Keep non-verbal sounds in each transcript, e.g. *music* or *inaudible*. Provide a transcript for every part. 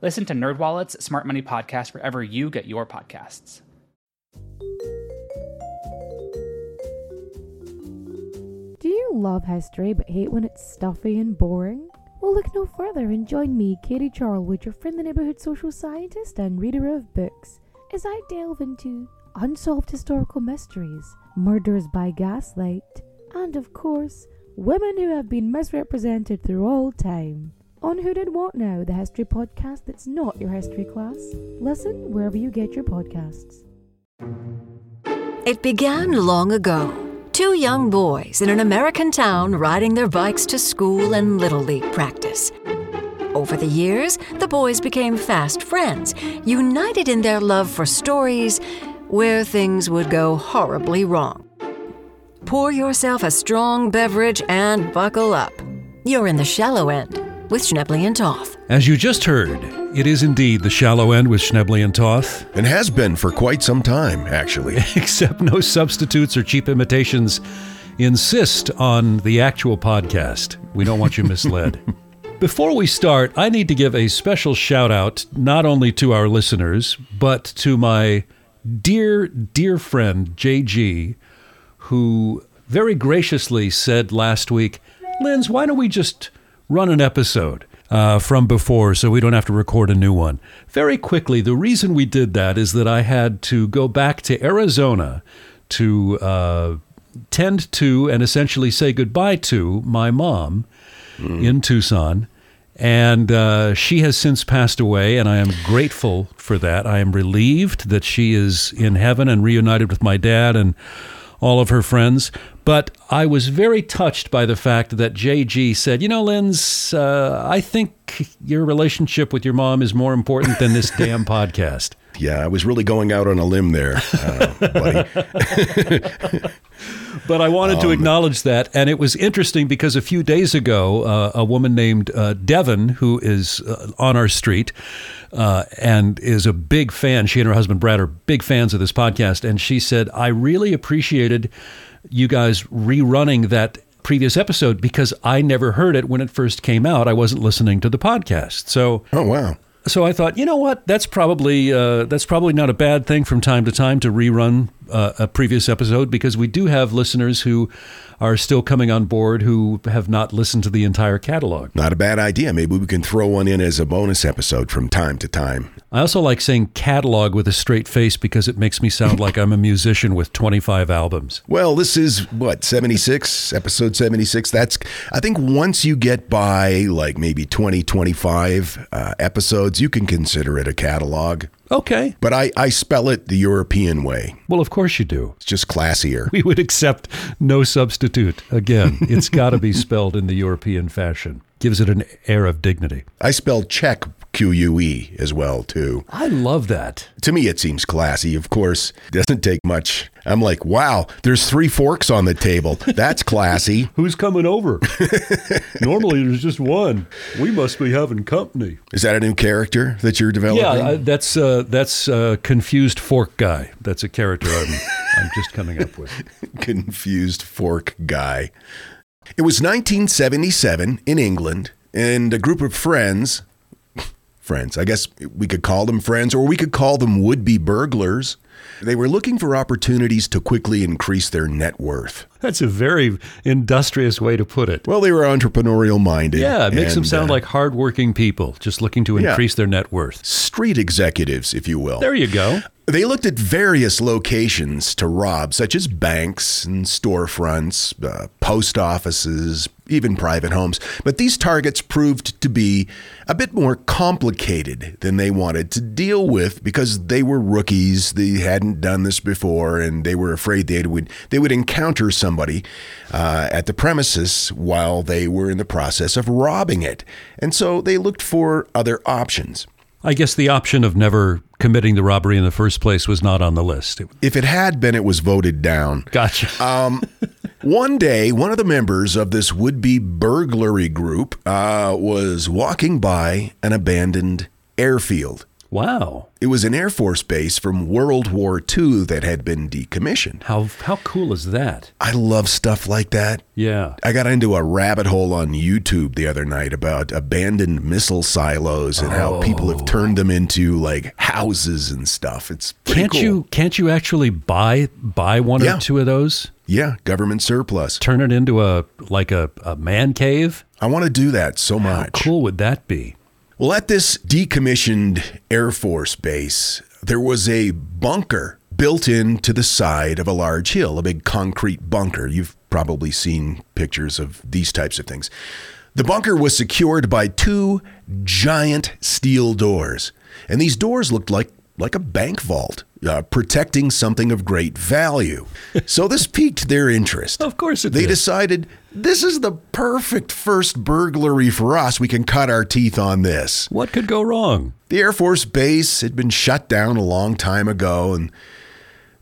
Listen to NerdWallet's Smart Money Podcast wherever you get your podcasts. Do you love history but hate when it's stuffy and boring? Well, look no further and join me, Katie Charlwood, your friendly neighbourhood social scientist and reader of books, as I delve into unsolved historical mysteries, murders by gaslight, and of course, women who have been misrepresented through all time. On Who Did What Now, the history podcast that's not your history class. Listen wherever you get your podcasts. It began long ago. Two young boys in an American town riding their bikes to school and Little League practice. Over the years, the boys became fast friends, united in their love for stories where things would go horribly wrong. Pour yourself a strong beverage and buckle up. You're in the shallow end with Schnebly and Toth. As you just heard, it is indeed the shallow end with Schnebly and Toth, and has been for quite some time, actually. *laughs* except no substitutes or cheap imitations. Insist on the actual podcast. We don't want you misled. *laughs* Before we start, I need to give a special shout out not only to our listeners, but to my dear, dear friend, JG, who very graciously said last week, Linz, why don't we just run an episode? Uh, from before, so we don't have to record a new one. Very quickly, the reason we did that is that I had to go back to Arizona to uh, tend to and essentially say goodbye to my mom in Tucson. And uh, she has since passed away, and I am grateful for that. I am relieved that she is in heaven and reunited with my dad and all of her friends. But I was very touched by the fact that JG said, You know, Linz, uh, I think your relationship with your mom is more important than this *laughs* damn podcast. Yeah, I was really going out on a limb there, uh, buddy. *laughs* But I wanted to acknowledge that. And it was interesting because a few days ago, uh, a woman named uh, Devon, who is uh, on our street uh, and is a big fan, she and her husband Brad are big fans of this podcast. And she said, I really appreciated you guys rerunning that previous episode because I never heard it when it first came out. I wasn't listening to the podcast. So. Oh, wow. So I thought, you know what? That's probably uh, that's probably not a bad thing from time to time to rerun uh, a previous episode because we do have listeners who are still coming on board who have not listened to the entire catalog. Not a bad idea. Maybe we can throw one in as a bonus episode from time to time. I also like saying catalog with a straight face because it makes me sound like I'm a musician with 25 albums. Well, this is what, 76, episode 76. That's, I think once you get by like maybe 20, 25 uh, episodes, you can consider it a catalog. Okay. But I, I spell it the European way. Well, of course you do. It's just classier. We would accept no substitute. Again, it's got to be spelled in the European fashion. Gives it an air of dignity. I spell check Q U E as well, too. I love that. To me, it seems classy. Of course, doesn't take much. I'm like, wow, there's three forks on the table. That's classy. *laughs* Who's coming over? *laughs* Normally there's just one. We must be having company. Is that a new character that you're developing? Yeah, uh, that's uh, that's uh, confused fork guy. That's a character I'm I'm just coming up with. *laughs* Confused fork guy. It was 1977 in England, and a group of friends, friends, I guess we could call them friends, or we could call them would be burglars. They were looking for opportunities to quickly increase their net worth. That's a very industrious way to put it. Well, they were entrepreneurial minded. Yeah, it makes them sound uh, like hardworking people just looking to Yeah. increase their net worth. street executives, if you will. There you go. They looked at various locations to rob, such as banks and storefronts, uh, post offices, even private homes. But these targets proved to be a bit more complicated than they wanted to deal with because they were rookies. They hadn't done this before, and they were afraid they would they would encounter somebody uh, at the premises while they were in the process of robbing it. And so they looked for other options. I guess the option of never committing the robbery in the first place was not on the list. If it had been, it was voted down. gotcha. *laughs* One day, one of the members of this would be burglary group uh, was walking by an abandoned airfield. Wow. It was an Air Force base from World War II that had been decommissioned. How how cool is that? I love stuff like that. Yeah. I got into a rabbit hole on YouTube the other night about abandoned missile silos and how people have oh. turned them into like houses and stuff. It's Can't cool. you can't you actually buy buy one Yeah. or two of those? Yeah, government surplus. Turn it into a like a, a man cave? I want to do that so much. How cool would that be? Well, at this decommissioned Air Force base, there was a bunker built into the side of a large hill, a big concrete bunker. You've probably seen pictures of these types of things. The bunker was secured by two giant steel doors, and these doors looked like like a bank vault, uh, protecting something of great value. *laughs* So this piqued their interest. Of course it They did. decided this is the perfect first burglary for us. We can cut our teeth on this. What could go wrong? The Air Force Base had been shut down a long time ago, and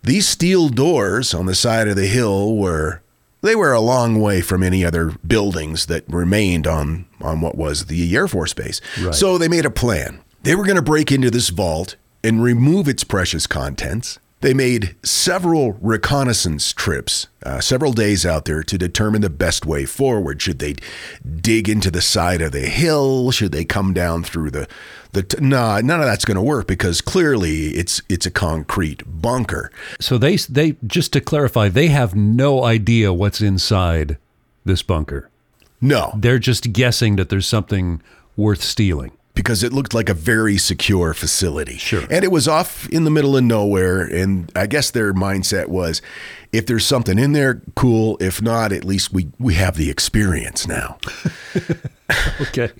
these steel doors on the side of the hill were they were a long way from any other buildings that remained on on what was the Air Force Base. Right. So they made a plan. They were going to break into this vault and remove its precious contents. They made several reconnaissance trips, uh, several days out there to determine the best way forward. Should they dig into the side of the hill? Should they come down through the the? T- nah, none of that's going to work because clearly it's it's a concrete bunker. So they they just to clarify, they have no idea what's inside this bunker. No, They're just guessing that there's something worth stealing. Because it looked like a very secure facility. Sure. And it was off in the middle of nowhere. And I guess their mindset was if there's something in there, cool. If not, at least we, we have the experience now. *laughs* Okay.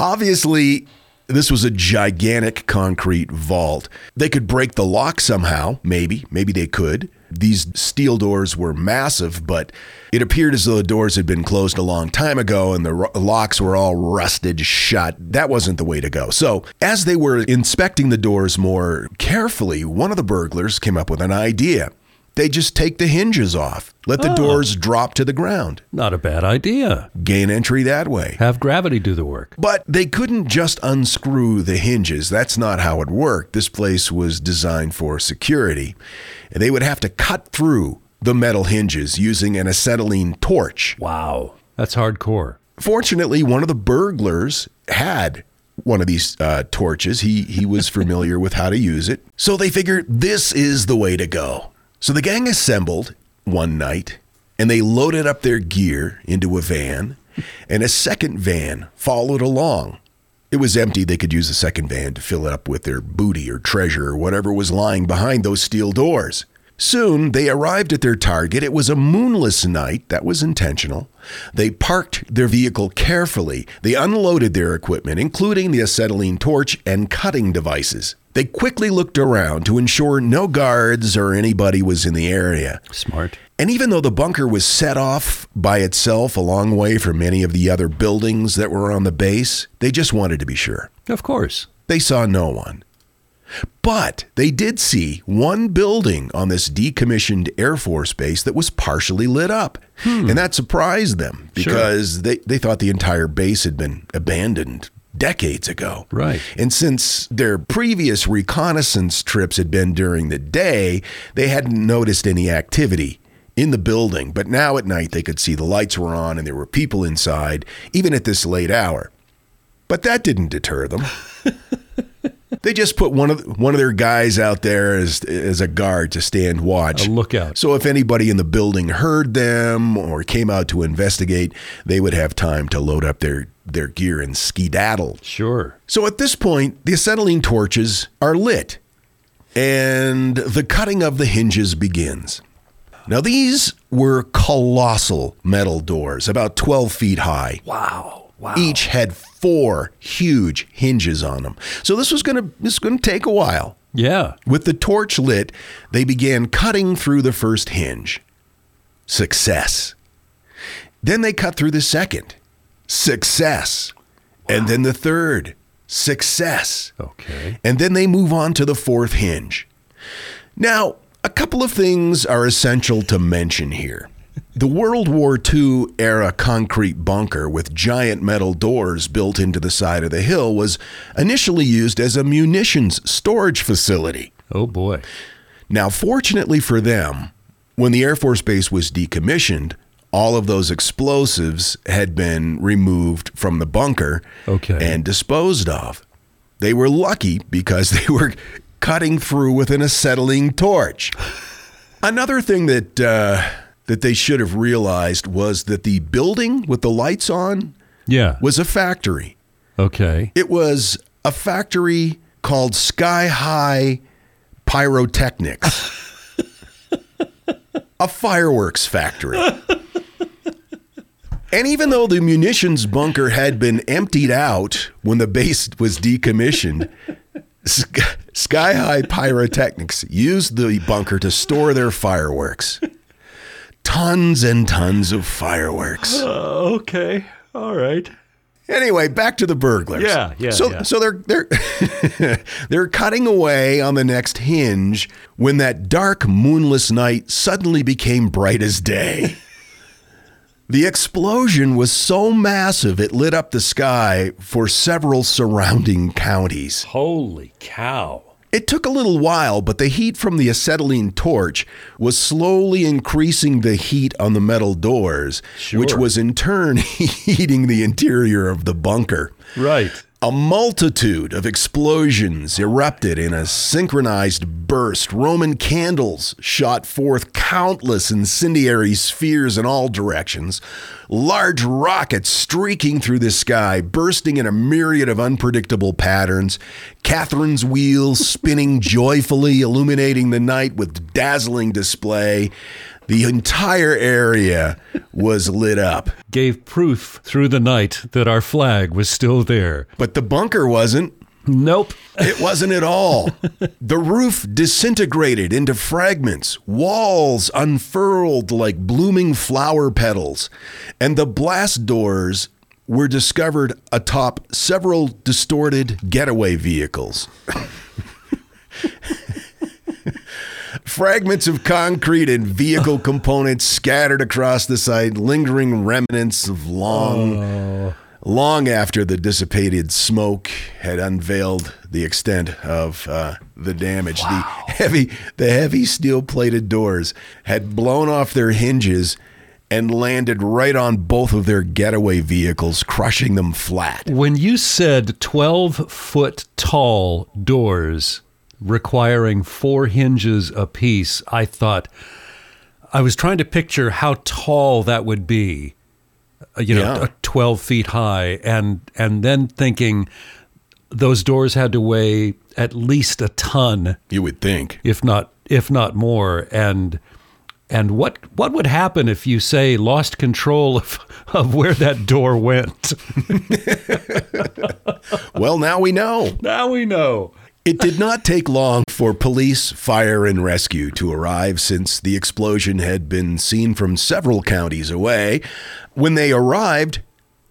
Obviously, this was a gigantic concrete vault. They could break the lock somehow, maybe. Maybe they could. These steel doors were massive, but it appeared as though the doors had been closed a long time ago and the locks were all rusted shut. That wasn't the way to go. So, as they were inspecting the doors more carefully, one of the burglars came up with an idea. They just take the hinges off, let the doors drop to the ground, Not a bad idea. gain entry that way. Have gravity do the work. But they couldn't just unscrew the hinges. That's not how it worked. This place was designed for security. They would have to cut through the metal hinges using an acetylene torch. Wow. That's hardcore. Fortunately, one of the burglars had one of these uh, torches. He he was familiar with how to use it. So they figured this is the way to go. So the gang assembled one night and they loaded up their gear into a van, and a second van followed along. It was empty. They could use the second van to fill it up with their booty or treasure or whatever was lying behind those steel doors. Soon they arrived at their target. It was a moonless night. That was intentional. They parked their vehicle carefully. They unloaded their equipment, including the acetylene torch and cutting devices. They quickly looked around to ensure no guards or anybody was in the area. Smart. And even though the bunker was set off by itself a long way from many of the other buildings that were on the base, they just wanted to be sure. Of course. They saw no one. But they did see one building on this decommissioned Air Force base that was partially lit up. Hmm. And that surprised them Sure. because they, they thought the entire base had been abandoned decades ago. Right. And since their previous reconnaissance trips had been during the day, they hadn't noticed any activity in the building. But now at night, they could see the lights were on and there were people inside, even at this late hour. But that didn't deter them. *laughs* they just put one of one of their guys out there as as a guard to stand watch. A lookout. So if anybody in the building heard them or came out to investigate, they would have time to load up their their gear and skedaddle. Sure. So at this point, the acetylene torches are lit and the cutting of the hinges begins. Now, these were colossal metal doors, about 12 feet high. Wow. Wow. Each had four huge hinges on them. So this was to this was going to take a while. Yeah. With the torch lit, they began cutting through the first hinge. Success. Then they cut through the second. Success. And then the third. success. Okay. And then they move on to the fourth hinge. Now, a couple of things are essential to mention here. The World War II era concrete bunker with giant metal doors built into the side of the hill was initially used as a munitions storage facility. Oh boy. Now, fortunately for them, when the Air Force Base was decommissioned, all of those explosives had been removed from the bunker Okay. and disposed of. They were lucky because they were cutting through with an acetylene torch. Another thing that uh, that they should have realized was that the building with the lights on Yeah. was a factory. Okay. It was a factory called Sky High Pyrotechnics, *laughs* a fireworks factory. And even though the munitions bunker had been emptied out when the base was decommissioned, Sky High Pyrotechnics used the bunker to store their fireworks. Tons and tons of fireworks. *laughs* Uh, okay. All right. Anyway, back to the burglars. Yeah, yeah, So yeah. so they're they're *laughs* they're cutting away on the next hinge when that dark moonless night suddenly became bright as day. *laughs* The explosion was so massive it lit up the sky for several surrounding counties. Holy cow. It took a little while, but the heat from the acetylene torch was slowly increasing the heat on the metal doors, which was in turn *laughs* heating the interior of the bunker. Right. A multitude of explosions erupted in a synchronized burst. Roman candles shot forth countless incendiary spheres in all directions. Large rockets streaking through the sky, bursting in a myriad of unpredictable patterns. Catherine's wheels spinning joyfully, illuminating the night with dazzling display. The entire area was lit up. Gave proof through the night that our flag was still there. But the bunker wasn't. Nope. It wasn't at all. *laughs* the roof disintegrated into fragments, walls unfurled like blooming flower petals, and the blast doors were discovered atop several distorted getaway vehicles. *laughs* Fragments of concrete and vehicle *laughs* components scattered across the site, lingering remnants of long long after the dissipated smoke had unveiled the extent of uh, the damage. The heavy, the heavy steel-plated doors had blown off their hinges and landed right on both of their getaway vehicles, crushing them flat. When you said 12 foot tall doors requiring four hinges apiece, I thought, I was trying to picture how tall that would be. Uh, You know, Yeah. uh, 12 feet high. And, and then thinking those doors had to weigh at least a ton, You would think. if not, if not more. And, and what, what would happen if you say lost control of, *laughs* of where that door went? *laughs* Well, now we know. now we know. It did not take long for police, fire, and rescue to arrive since the explosion had been seen from several counties away. When they arrived,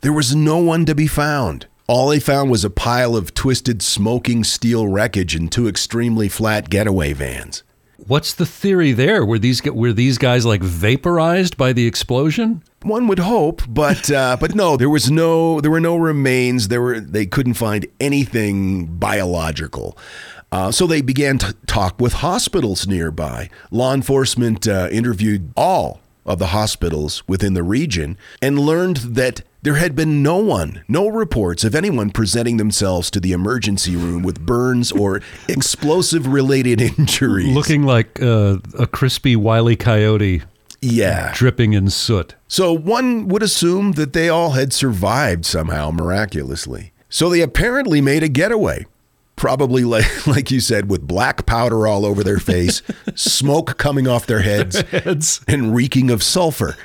there was no one to be found. All they found was a pile of twisted, smoking steel wreckage and two extremely flat getaway vans. What's the theory there? Were these were these guys like vaporized by the explosion? One would hope, but uh, but no, there was no there were no remains. There were they couldn't find anything biological. Uh, so they began to talk with hospitals nearby. Law enforcement uh, interviewed all of the hospitals within the region and learned that there had been no one, no reports of anyone presenting themselves to the emergency room with burns or explosive related *laughs* injuries. Looking like uh, a crispy wily coyote yeah. dripping in soot. So one would assume that they all had survived somehow miraculously. So they apparently made a getaway. Probably *laughs* like like you said with black powder all over their face, *laughs* smoke coming off their heads, Heads. and reeking of sulfur.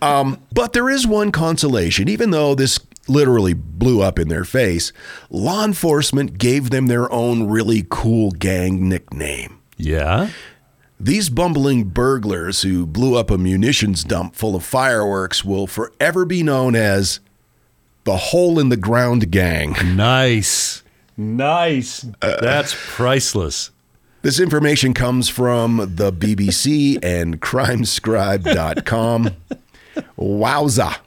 Um, but there is one consolation, even though this literally blew up in their face, law enforcement gave them their own really cool gang nickname. Yeah. These bumbling burglars who blew up a munitions dump full of fireworks will forever be known as the Hole in the Ground Gang. Nice. Nice. That's priceless. This information comes from the BBC and crimescribe.com. Wowza.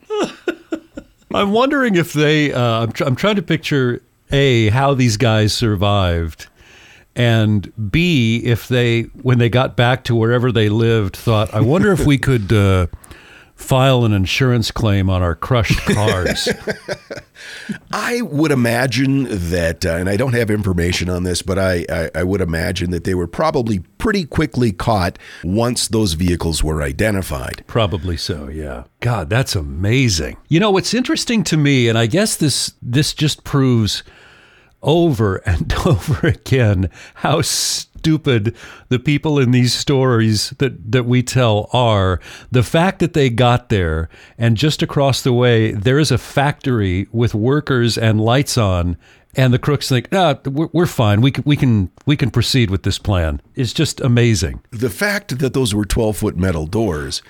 I'm wondering if they. Uh, I'm, tr- I'm trying to picture a how these guys survived, and b if they when they got back to wherever they lived thought. I wonder if we *laughs* could uh, file an insurance claim on our crushed *laughs* cars. I would imagine that, uh, and I don't have information on this, but I, I, I would imagine that they were probably pretty quickly caught once those vehicles were identified. Probably so, yeah. God, that's amazing. You know what's interesting to me, and I guess this this just proves over and *laughs* over again how stupid the people in these stories that, that we tell are. The fact that they got there and just across the way there is a factory with workers and lights on and the crooks think, ah, we're, we're fine. We can, we can we can proceed with this plan. It's just amazing. The fact that those were 12 foot metal doors,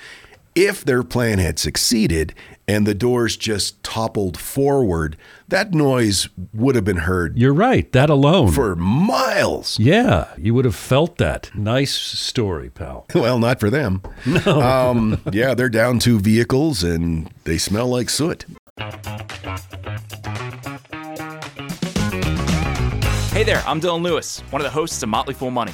if their plan had succeeded and the doors just toppled forward, that noise would have been heard You're right. That alone. for miles. yeah, you would have felt that. Nice story, pal. *laughs* Well, not for them. No. Um, yeah, they're down two vehicles and they smell like soot. Hey there, I'm Dylan Lewis, one of the hosts of Motley Fool Money.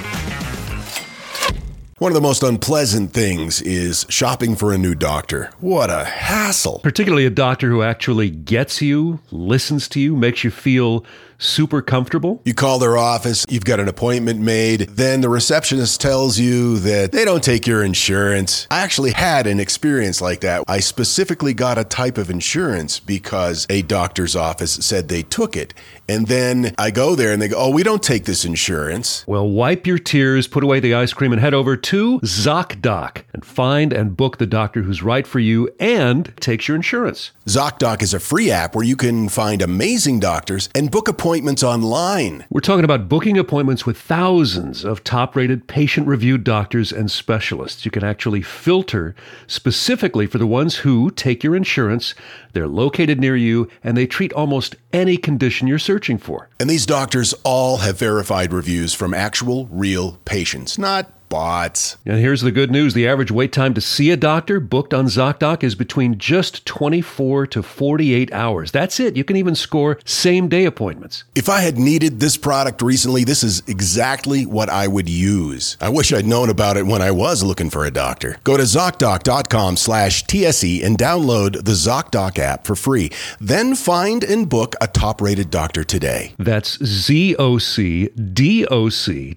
One of the most unpleasant things is shopping for a new doctor. What a hassle. Particularly a doctor who actually gets you, listens to you, makes you feel super comfortable. You call their office, you've got an appointment made, then the receptionist tells you that they don't take your insurance. I actually had an experience like that. I specifically got a type of insurance because a doctor's office said they took it. And then I go there and they go, Oh, we don't take this insurance. Well, wipe your tears, put away the ice cream, and head over to ZocDoc and find and book the doctor who's right for you and takes your insurance. ZocDoc is a free app where you can find amazing doctors and book appointments online. We're talking about booking appointments with thousands of top rated, patient reviewed doctors and specialists. You can actually filter specifically for the ones who take your insurance. They're located near you and they treat almost any condition you're searching for. And these doctors all have verified reviews from actual, real patients, not bots. And here's the good news the average wait time to see a doctor booked on ZocDoc is between just 24 to 48 hours. That's it. You can even score same day appointments. If I had needed this product recently, this is exactly what I would use. I wish I'd known about it when I was looking for a doctor. Go to ZocDoc.com slash TSE and download the ZocDoc app for free. Then find and book a top-rated doctor today. That's Z-O-C-D-O-C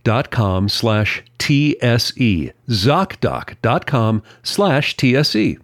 dot com slash TSE. ZocDoc.com slash TSE.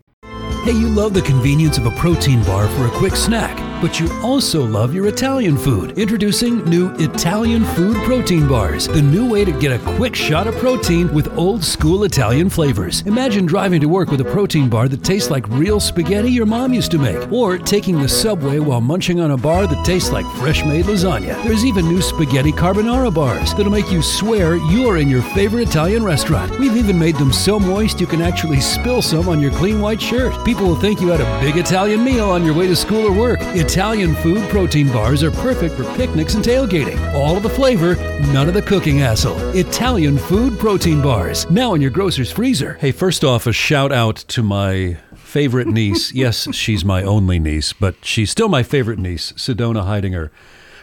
Hey, you love the convenience of a protein bar for a quick snack, but you also love your Italian food. Introducing new Italian Food Protein Bars, the new way to get a quick shot of protein with old school Italian flavors. Imagine driving to work with a protein bar that tastes like real spaghetti your mom used to make, or taking the subway while munching on a bar that tastes like fresh made lasagna. There's even new spaghetti carbonara bars that'll make you swear you're in your favorite Italian restaurant. We've even made them so moist you can actually spill some on your clean white shirt. People will think you had a big Italian meal on your way to school or work. Italian food protein bars are perfect for picnics and tailgating. All of the flavor, none of the cooking hassle. Italian food protein bars, now in your grocer's freezer. Hey, first off, a shout out to my favorite *laughs* niece. yes, she's my only niece, but she's still my favorite niece, Sedona Heidinger.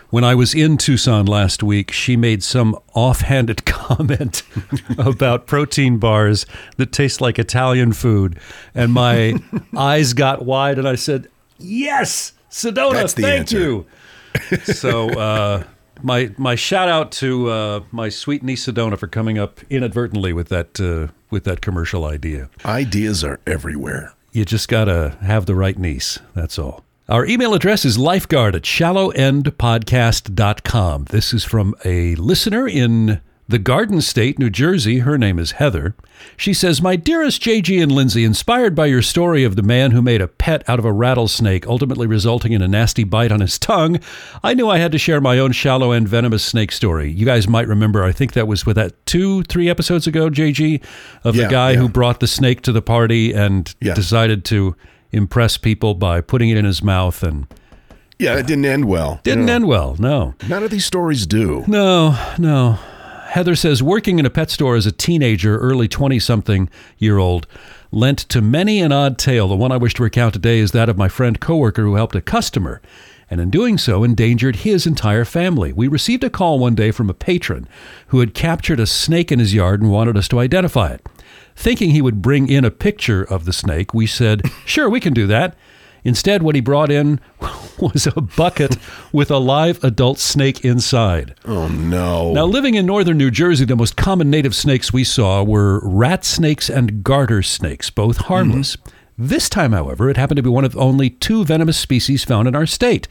When I was in Tucson last week, she made some offhanded *laughs* comment about protein bars that taste like Italian food. And my *laughs* eyes got wide, and I said, Yes, Sedona, That's the thank answer. you. *laughs* so, uh, my my shout out to uh, my sweet niece Sedona for coming up inadvertently with that uh, with that commercial idea. Ideas are everywhere. You just got to have the right niece. That's all. Our email address is lifeguard at shallowendpodcast.com. This is from a listener in the Garden State, New Jersey. Her name is Heather. She says, My dearest JG and Lindsay, inspired by your story of the man who made a pet out of a rattlesnake, ultimately resulting in a nasty bite on his tongue, I knew I had to share my own shallow and venomous snake story. You guys might remember, I think that was with that two, three episodes ago, JG, of Yeah, the guy yeah. who brought the snake to the party and Yeah. decided to impress people by putting it in his mouth and Yeah, it didn't end well. didn't No. end well. No. None of these stories do. No, no. Heather says working in a pet store as a teenager, early 20 something year old, lent to many an odd tale. The one I wish to recount today is that of my friend coworker who helped a customer and in doing so endangered his entire family. We received a call one day from a patron who had captured a snake in his yard and wanted us to identify it. Thinking he would bring in a picture of the snake, we said, "Sure, we can do that." Instead, what he brought in *laughs* was a bucket with a live adult snake inside. Oh no. Now, living in northern New Jersey, the most common native snakes we saw were rat snakes and garter snakes, both harmless. Mm-hmm. This time, however, it happened to be one of only two venomous species found in our state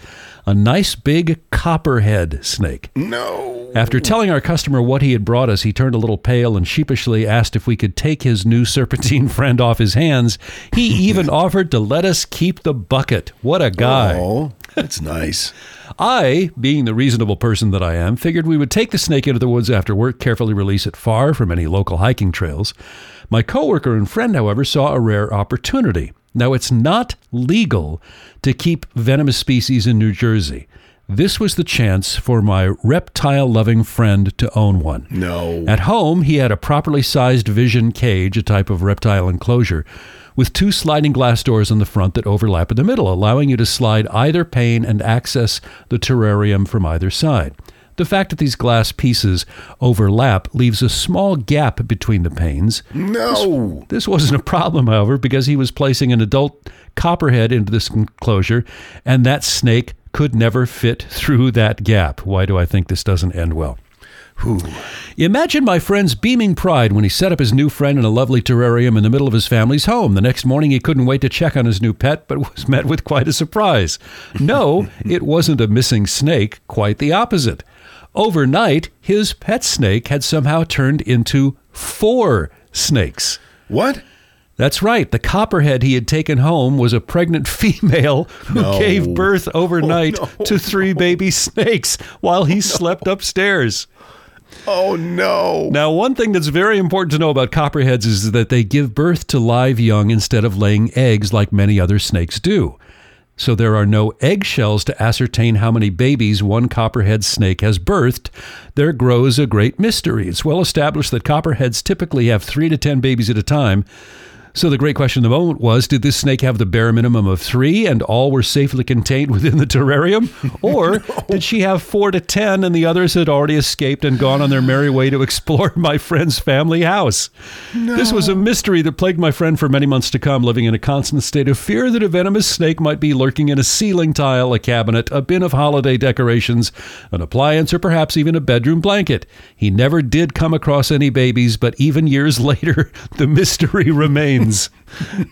a nice big copperhead snake. no. After telling our customer what he had brought us, he turned a little pale and sheepishly asked if we could take his new serpentine *laughs* friend off his hands. He *laughs* even offered to let us keep the bucket. What a guy. Oh, that's nice. I, being the reasonable person that I am, figured we would take the snake into the woods after work, carefully release it far from any local hiking trails. My coworker and friend, however, saw a rare opportunity. Now, it's not legal to keep venomous species in New Jersey. This was the chance for my reptile loving friend to own one. No. At home, he had a properly sized vision cage, a type of reptile enclosure, with two sliding glass doors on the front that overlap in the middle, allowing you to slide either pane and access the terrarium from either side. The fact that these glass pieces overlap leaves a small gap between the panes. No. This wasn't a problem, however, because he was placing an adult copperhead into this enclosure, and that snake could never fit through that gap. Why do I think this doesn't end well? Imagine my friend's beaming pride when he set up his new friend in a lovely terrarium in the middle of his family's home. The next morning, he couldn't wait to check on his new pet, but *laughs* was met with quite a surprise. No, *laughs* it wasn't a missing snake, quite the opposite. Overnight, his pet snake had somehow turned into four snakes. What? That's right. The copperhead he had taken home was a pregnant *laughs* female who No. gave birth overnight Oh, no. to three baby snakes while he slept upstairs. Oh no. Now, one thing that's very important to know about copperheads is that they give birth to live young instead of laying eggs like many other snakes do. So there are no eggshells to ascertain how many babies one copperhead snake has birthed. There grows a great mystery. It's well established that copperheads typically have three to ten babies at a time. So the great question of the moment was did this snake have the bare minimum of three and all were safely contained within the terrarium? *laughs* Or did she have four to ten and the others had already escaped and gone on their merry way to explore *laughs* my friend's family house? This was a mystery that plagued my friend for many months to come, living in a constant state of fear that a venomous snake might be lurking in a ceiling tile, a cabinet, a bin of holiday decorations, an appliance, or perhaps even a bedroom blanket. He never did come across any babies, but even years *laughs* later, the mystery remains.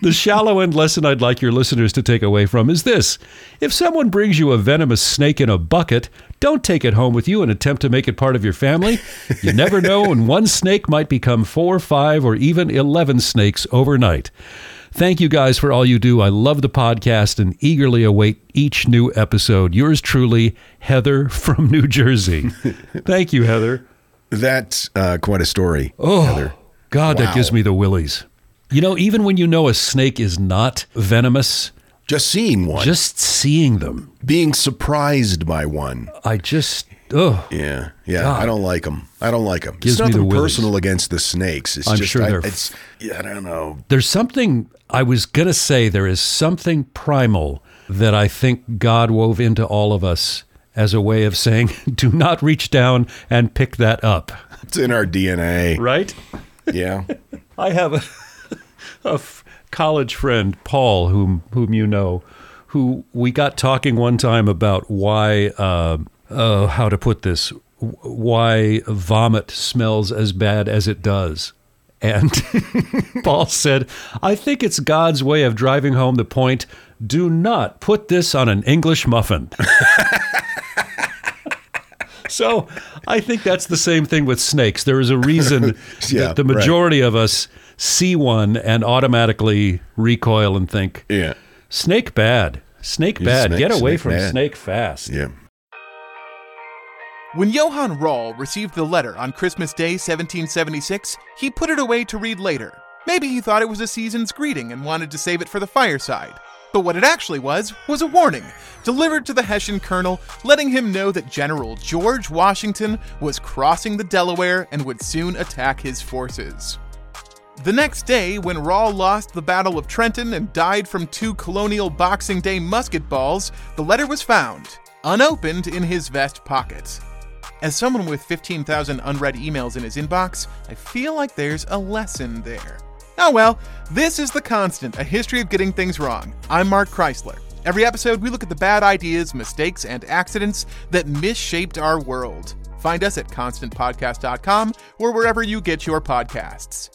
The shallow end lesson I'd like your listeners to take away from is this if someone brings you a venomous snake in a bucket, don't take it home with you and attempt to make it part of your family. You never know, and one snake might become four, five, or even 11 snakes overnight. Thank you guys for all you do. I love the podcast and eagerly await each new episode. Yours truly, Heather from *laughs* New Jersey. Thank you, Heather. That's uh, quite a story. Oh, Heather. God, that gives me the willies. You know, even when you know a snake is not venomous, Just seeing one. just seeing them, being surprised by one. I just, oh, Yeah, yeah. God. I don't like them. I don't like them. Gives It's me the nothing personal against the snakes. It's I'm just, sure I, they're- it's. Yeah, I don't know. there's something, I was going to say, there is something primal that I think God wove into all of us as a way of saying, *laughs* do not reach down and pick that up. It's in our DNA. Right? Yeah. *laughs* I have a, a f- college friend, Paul, whom whom you know, who we got talking one time about why, uh, uh, how to put this, why vomit smells as bad as it does. And *laughs* Paul said, I think it's God's way of driving home the point do not put this on an English muffin. *laughs* so I think that's the same thing with snakes. There is a reason *laughs* Yeah, that the right. majority of us see one and automatically recoil and think, Yeah. snake bad. Snake bad. snake- Get away snake from bad. snake fast. Yeah. When Johann Rahl received the letter on Christmas Day 1776, he put it away to read later. Maybe he thought it was a season's greeting and wanted to save it for the fireside. But what it actually was, was a warning, delivered to the Hessian colonel, letting him know that General George Washington was crossing the Delaware and would soon attack his forces. The next day, when Rahl lost the Battle of Trenton and died from two colonial Boxing Day musket balls, the letter was found, unopened in his vest pocket. As someone with 15,000 unread emails in his inbox, I feel like there's a lesson there. Oh well, this is The Constant, a history of getting things wrong. I'm Mark Chrisler. Every episode, we look at the bad ideas, mistakes, and accidents that misshaped our world. Find us at constantpodcast.com or wherever you get your podcasts.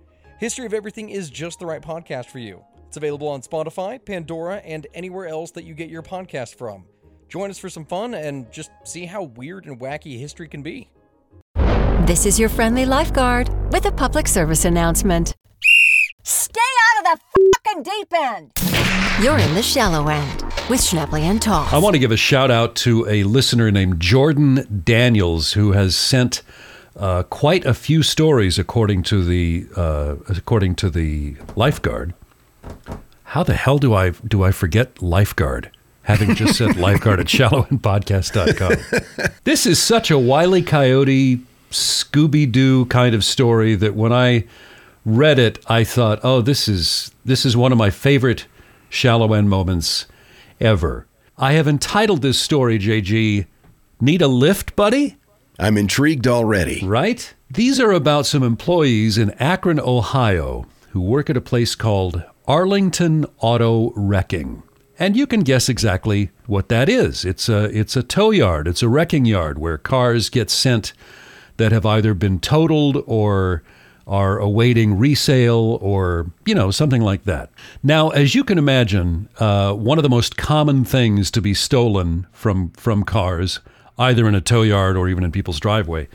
History of Everything is just the right podcast for you. It's available on Spotify, Pandora, and anywhere else that you get your podcast from. Join us for some fun and just see how weird and wacky history can be. This is your friendly lifeguard with a public service announcement. Stay out of the fucking deep end. You're in the shallow end with Schnebly and Toth. I want to give a shout out to a listener named Jordan Daniels who has sent uh, quite a few stories according to the uh, according to the lifeguard. How the hell do I do I forget lifeguard? Having just said *laughs* lifeguard at shallowendpodcast.com. *laughs* This is such a wily coyote Scooby Doo kind of story that when I read it, I thought, oh, this is this is one of my favorite shallow end moments ever. I have entitled this story, JG, Need a Lift, Buddy? I'm intrigued already. Right? These are about some employees in Akron, Ohio, who work at a place called Arlington Auto Wrecking. And you can guess exactly what that is. It's a it's a tow yard, it's a wrecking yard where cars get sent that have either been totaled or are awaiting resale or you know something like that. Now, as you can imagine, uh, one of the most common things to be stolen from from cars, either in a tow yard or even in people's driveway,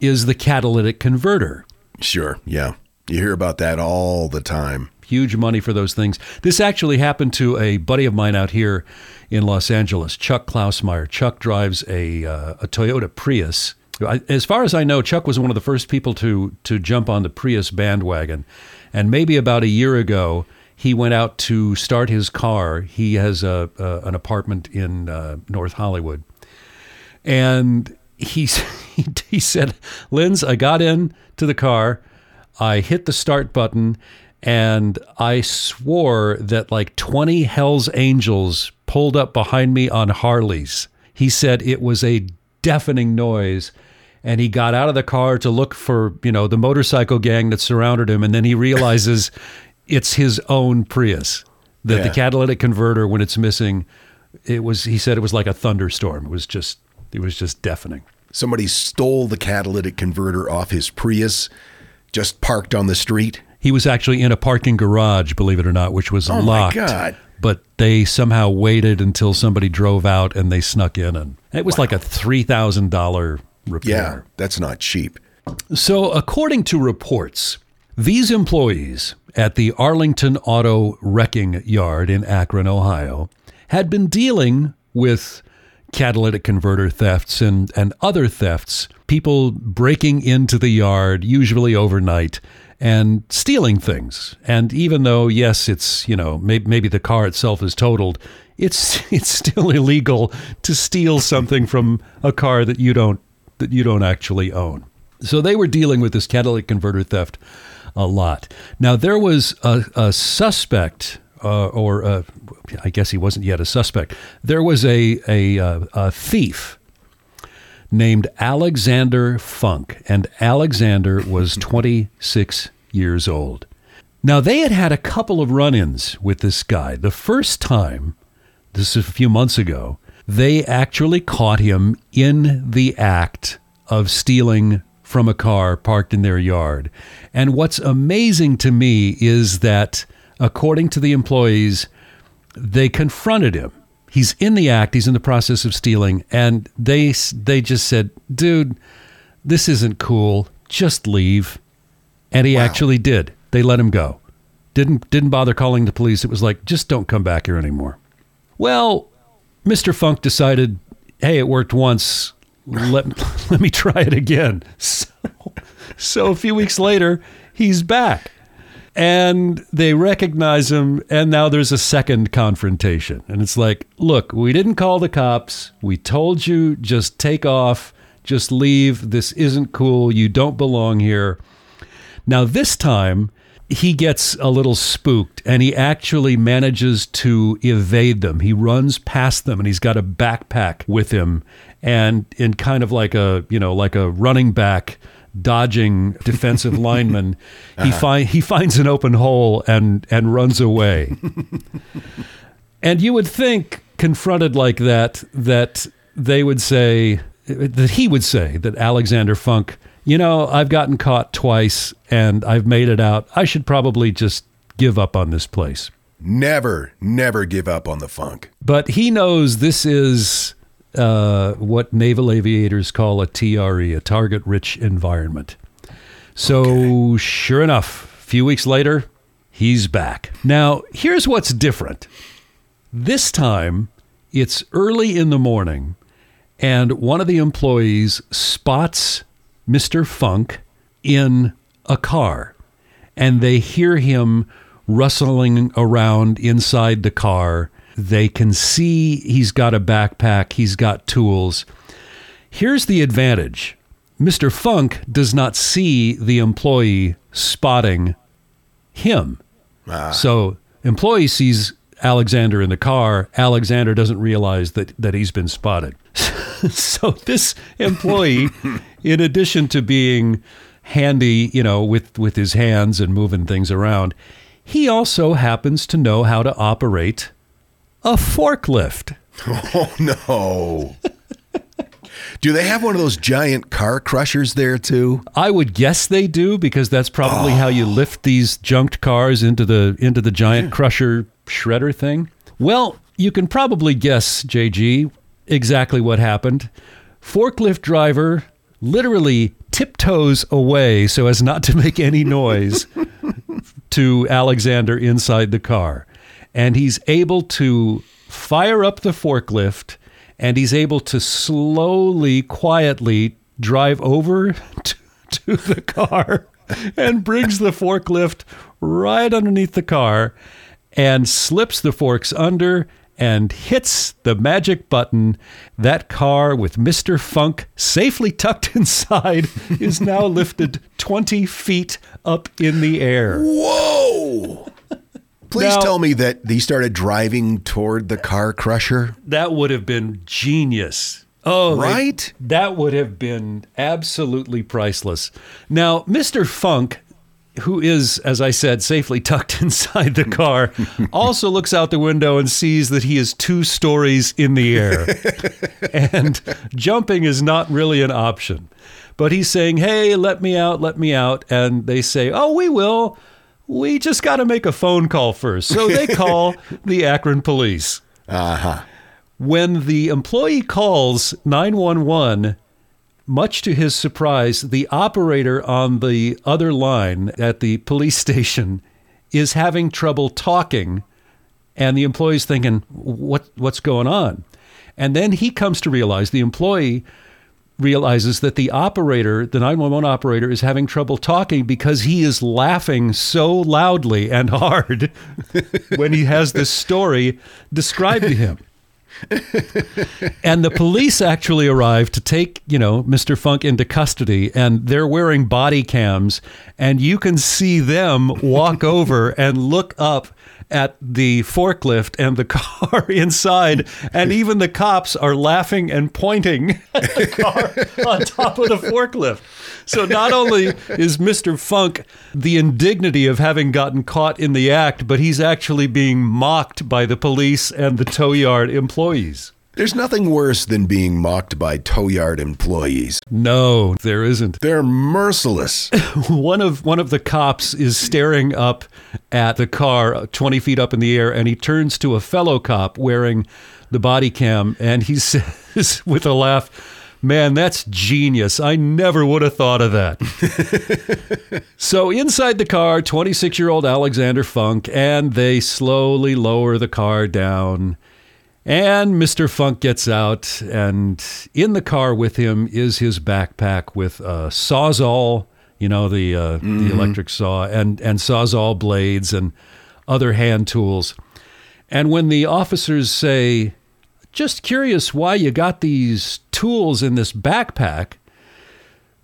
is the catalytic converter. Sure. Yeah. You hear about that all the time. Huge money for those things. This actually happened to a buddy of mine out here in Los Angeles, Chuck Klausmeyer. Chuck drives a, uh, a Toyota Prius. I, as far as I know, Chuck was one of the first people to to jump on the Prius bandwagon, and maybe about a year ago, he went out to start his car. He has a, a an apartment in uh, North Hollywood, and *laughs* he he, said, "Linz, I got in to the car, I hit the start button, and I swore that like twenty Hell's Angels pulled up behind me on Harleys." He said it was a deafening noise. And he got out of the car to look for, you know, the motorcycle gang that surrounded him. And then he realizes *laughs* it's his own Prius. That the catalytic converter, when it's missing, it was. He said it was like a thunderstorm. It was just. It was just deafening. Somebody stole the catalytic converter off his Prius, just parked on the street. He was actually in a parking garage, believe it or not, which was locked. Oh, my. God. But they somehow waited until somebody drove out and they snuck in, and it was like a three thousand dollar repair. Yeah, that's not cheap. So, according to reports, these employees at the Arlington Auto Wrecking Yard in Akron, Ohio, had been dealing with catalytic converter thefts and, and other thefts, people breaking into the yard, usually overnight, and stealing things. And even though, yes, it's, you know, maybe, maybe the car itself is totaled, it's, *laughs* it's still illegal to steal something from a car that you don't that you don't actually own. So they were dealing with this catalytic converter theft a lot. Now there was a, a suspect uh, or uh, I guess he wasn't yet a suspect. There was a a, uh, a thief named Alexander Funk, and Alexander was *laughs* 26 years old. Now, they had had a couple of run ins with this guy. The first time, this is a few months ago, they actually caught him in the act of stealing from a car parked in their yard. And what's amazing to me is that, according to the employees, they confronted him. He's in the act, he's in the process of stealing, and they, they just said, dude, this isn't cool. Just leave. And he actually did. They let him go. Didn't didn't bother calling the police. It was like, just don't come back here anymore. Well, Mr. Funk decided, hey, it worked once. Let *laughs* let me try it again. *laughs* So, so a few weeks later, he's back. And they recognize him, and now there's a second confrontation. And it's like, look, we didn't call the cops. We told you just take off, just leave. This isn't cool. You don't belong here. Now, this time, he gets a little spooked and he actually manages to evade them. He runs past them and he's got a backpack with him and in kind of like a, you know, like a running back dodging defensive *laughs* lineman, he uh-huh. find he finds an open hole and and runs away. *laughs* and you would think confronted like that that they would say that he would say that Alexander Funk you know, I've gotten caught twice and I've made it out. I should probably just give up on this place. Never, never give up on the funk. But he knows this is uh, what naval aviators call a TRE, a target rich environment. So, okay. sure enough, a few weeks later, he's back. Now, here's what's different. This time, it's early in the morning, and one of the employees spots Mr. Funk in a car and they hear him rustling around inside the car. They can see he's got a backpack, he's got tools. Here's the advantage Mr. Funk does not see the employee spotting him. Ah. So, employee sees Alexander in the car. Alexander doesn't realize that, that he's been spotted. *laughs* so this employee, *laughs* in addition to being handy, you know, with, with his hands and moving things around, he also happens to know how to operate a forklift. *laughs* Oh, no. do they have one of those giant car crushers there too? I would guess they do because that's probably oh. how you lift these junked cars into the into the giant crusher shredder thing. Well, you can probably guess, JG, exactly what happened. Forklift driver literally tiptoes away so as not to make any noise *laughs* to Alexander inside the car. And he's able to fire up the forklift and he's able to slowly, quietly drive over *laughs* to, to the car *laughs* and brings the forklift right underneath the car and slips the forks under and hits the magic button. That car with Mr. Funk safely tucked *laughs* inside is now lifted 20 feet up in the air. Whoa! Please now, tell me that he started driving toward the car crusher. That would have been genius. Oh, right? They, that would have been absolutely priceless. Now, Mr. Funk who is, as I said, safely *laughs* tucked inside the car, *laughs* also looks out the window and sees that he is two stories in the air. *laughs* and jumping is not really an option. But he's saying, hey, let me out, let me out. And they say, oh, we will. We just got to make a phone call first. So they *laughs* call the Akron police. Uh huh. When the employee calls 911, much to his surprise, the operator on the other line at the police station is having trouble talking, and the employee's thinking, "What what's going on?" And then he comes to realize the employee realizes that the operator, the 911 operator, is having trouble talking because he is laughing so loudly and hard *laughs* when he has this story described to him. and the police actually arrive to take, you know, Mr. Funk into custody and they're wearing body cams and you can see them walk over and look up at the forklift and the *laughs* car inside and *laughs* even the cops are laughing and pointing *laughs* at the car on top of the forklift. So not only is Mr. Funk the indignity of having gotten caught in the act, but he's actually being mocked by the police and the tow yard employees. There's nothing worse than being mocked by tow yard employees. No, there isn't. They're merciless. *laughs* one of one of the cops is staring up at the car uh, 20 feet up in the air and he turns to a fellow cop wearing the body cam and he *laughs* says with a laugh Man, that's genius. I never would have thought of that. *laughs* so, inside the car, 26 year old Alexander Funk, and they slowly lower the car down. And Mr. Funk gets out, and in the car with him is his backpack with a sawzall, you know, the uh, mm-hmm. the electric saw, and and sawzall blades and other hand tools. And when the officers say, just curious why you got these tools in this backpack.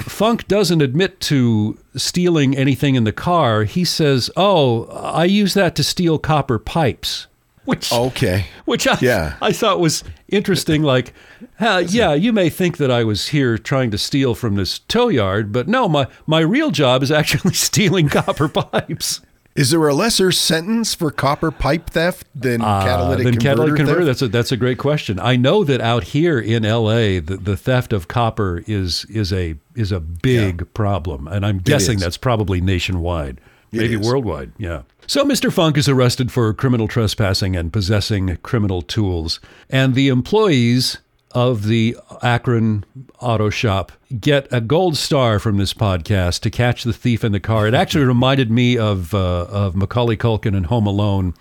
Funk doesn't admit to stealing anything in the car. He says, "Oh, I use that to steal copper pipes." Which okay, which I yeah. I thought was interesting. Like, uh, yeah, you may think that I was here trying to steal from this tow yard, but no, my my real job is *laughs* actually stealing copper pipes. Is there a lesser sentence for copper pipe theft than uh, catalytic than converter catalytic converter? That's a that's a great question. I know that out here in L.A., the, the theft of copper is is a is a big yeah. problem, and I'm guessing that's probably nationwide, it maybe is. worldwide. Yeah. So Mr. Funk is arrested for criminal trespassing and possessing criminal tools, and the employees of the Akron Auto Shop get a gold star from this podcast to catch the thief in the car. It actually *laughs* reminded me of uh, of Macaulay Culkin in Home Alone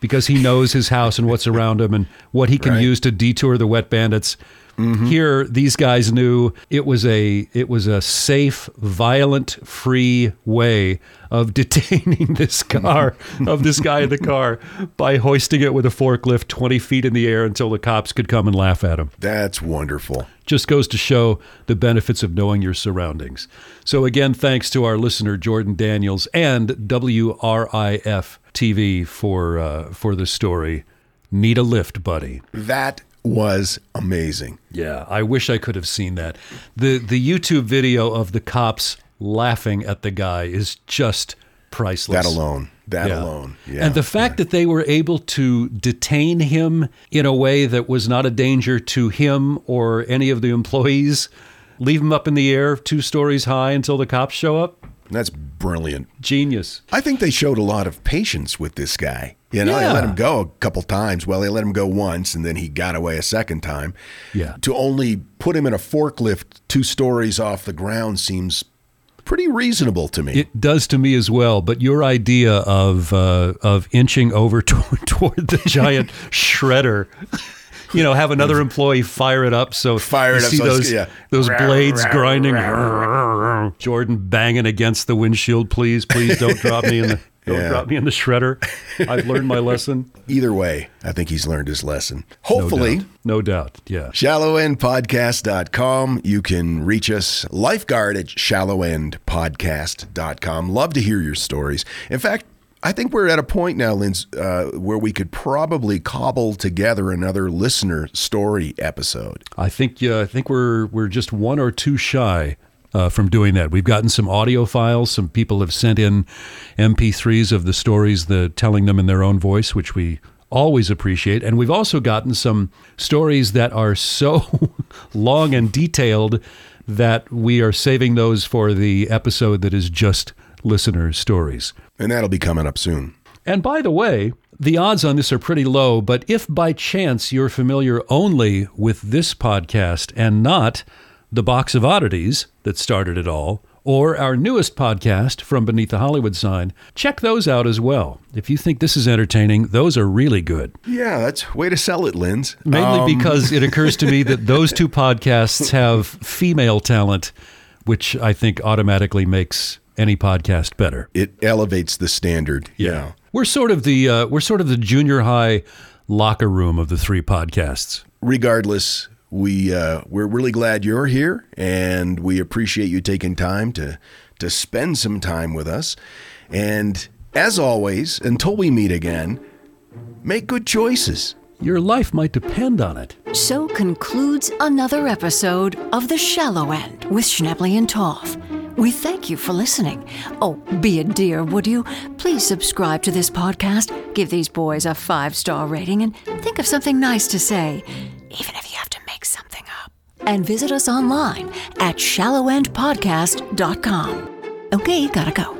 because he knows his house and what's around him and what he can right. use to detour the wet bandits. Mm-hmm. Here, these guys knew it was a it was a safe, violent, free way of *laughs* detaining this car of this guy in the car by hoisting it with a forklift twenty feet in the air until the cops could come and laugh at him. That's wonderful. Just goes to show the benefits of knowing your surroundings. So again, thanks to our listener Jordan Daniels and WRIF TV for uh, for the story. Need a lift, buddy. That was amazing. Yeah, I wish I could have seen that. The the YouTube video of the cops laughing at the guy is just priceless. That alone. That yeah. alone. Yeah. And the fact yeah. that they were able to detain him in a way that was not a danger to him or any of the employees, leave him up in the air two stories high until the cops show up. That's brilliant. Genius. I think they showed a lot of patience with this guy. You know, yeah. they let him go a couple times. Well, they let him go once and then he got away a second time. Yeah. To only put him in a forklift two stories off the ground seems pretty reasonable to me. It does to me as well. But your idea of uh, of inching over toward, *laughs* toward the giant *laughs* shredder you know, have another employee fire it up. So fire it up. See so those yeah. those blades grinding. Jordan banging against the windshield. Please, please don't drop me in the. *laughs* Don't yeah. drop me in the shredder. I've learned my lesson. Either way, I think he's learned his lesson. Hopefully. No doubt. No doubt. Yeah. Shallowendpodcast.com. You can reach us. Lifeguard at shallowendpodcast.com. Love to hear your stories. In fact, I think we're at a point now, Linz, uh, where we could probably cobble together another listener story episode. I think uh, I think we're we're just one or two shy uh, from doing that. We've gotten some audio files. Some people have sent in MP3s of the stories, the telling them in their own voice, which we always appreciate. And we've also gotten some stories that are so *laughs* long and detailed that we are saving those for the episode that is just listener stories. And that'll be coming up soon. And by the way, the odds on this are pretty low, but if by chance you're familiar only with this podcast and not the Box of Oddities that started it all, or our newest podcast from Beneath the Hollywood Sign, check those out as well. If you think this is entertaining, those are really good. Yeah, that's way to sell it, Linz. Mainly um. because it occurs to me *laughs* that those two podcasts have female talent, which I think automatically makes any podcast better. It elevates the standard. Yeah. yeah. We're sort of the uh, we're sort of the junior high locker room of the three podcasts. Regardless, we uh, we're really glad you're here, and we appreciate you taking time to to spend some time with us. And as always, until we meet again, make good choices. Your life might depend on it. So concludes another episode of The Shallow End with Schnebly and Toth. We thank you for listening. Oh, be a dear, would you? Please subscribe to this podcast, give these boys a five star rating, and think of something nice to say, even if you have to make something up. And visit us online at shallowendpodcast.com. Okay, gotta go.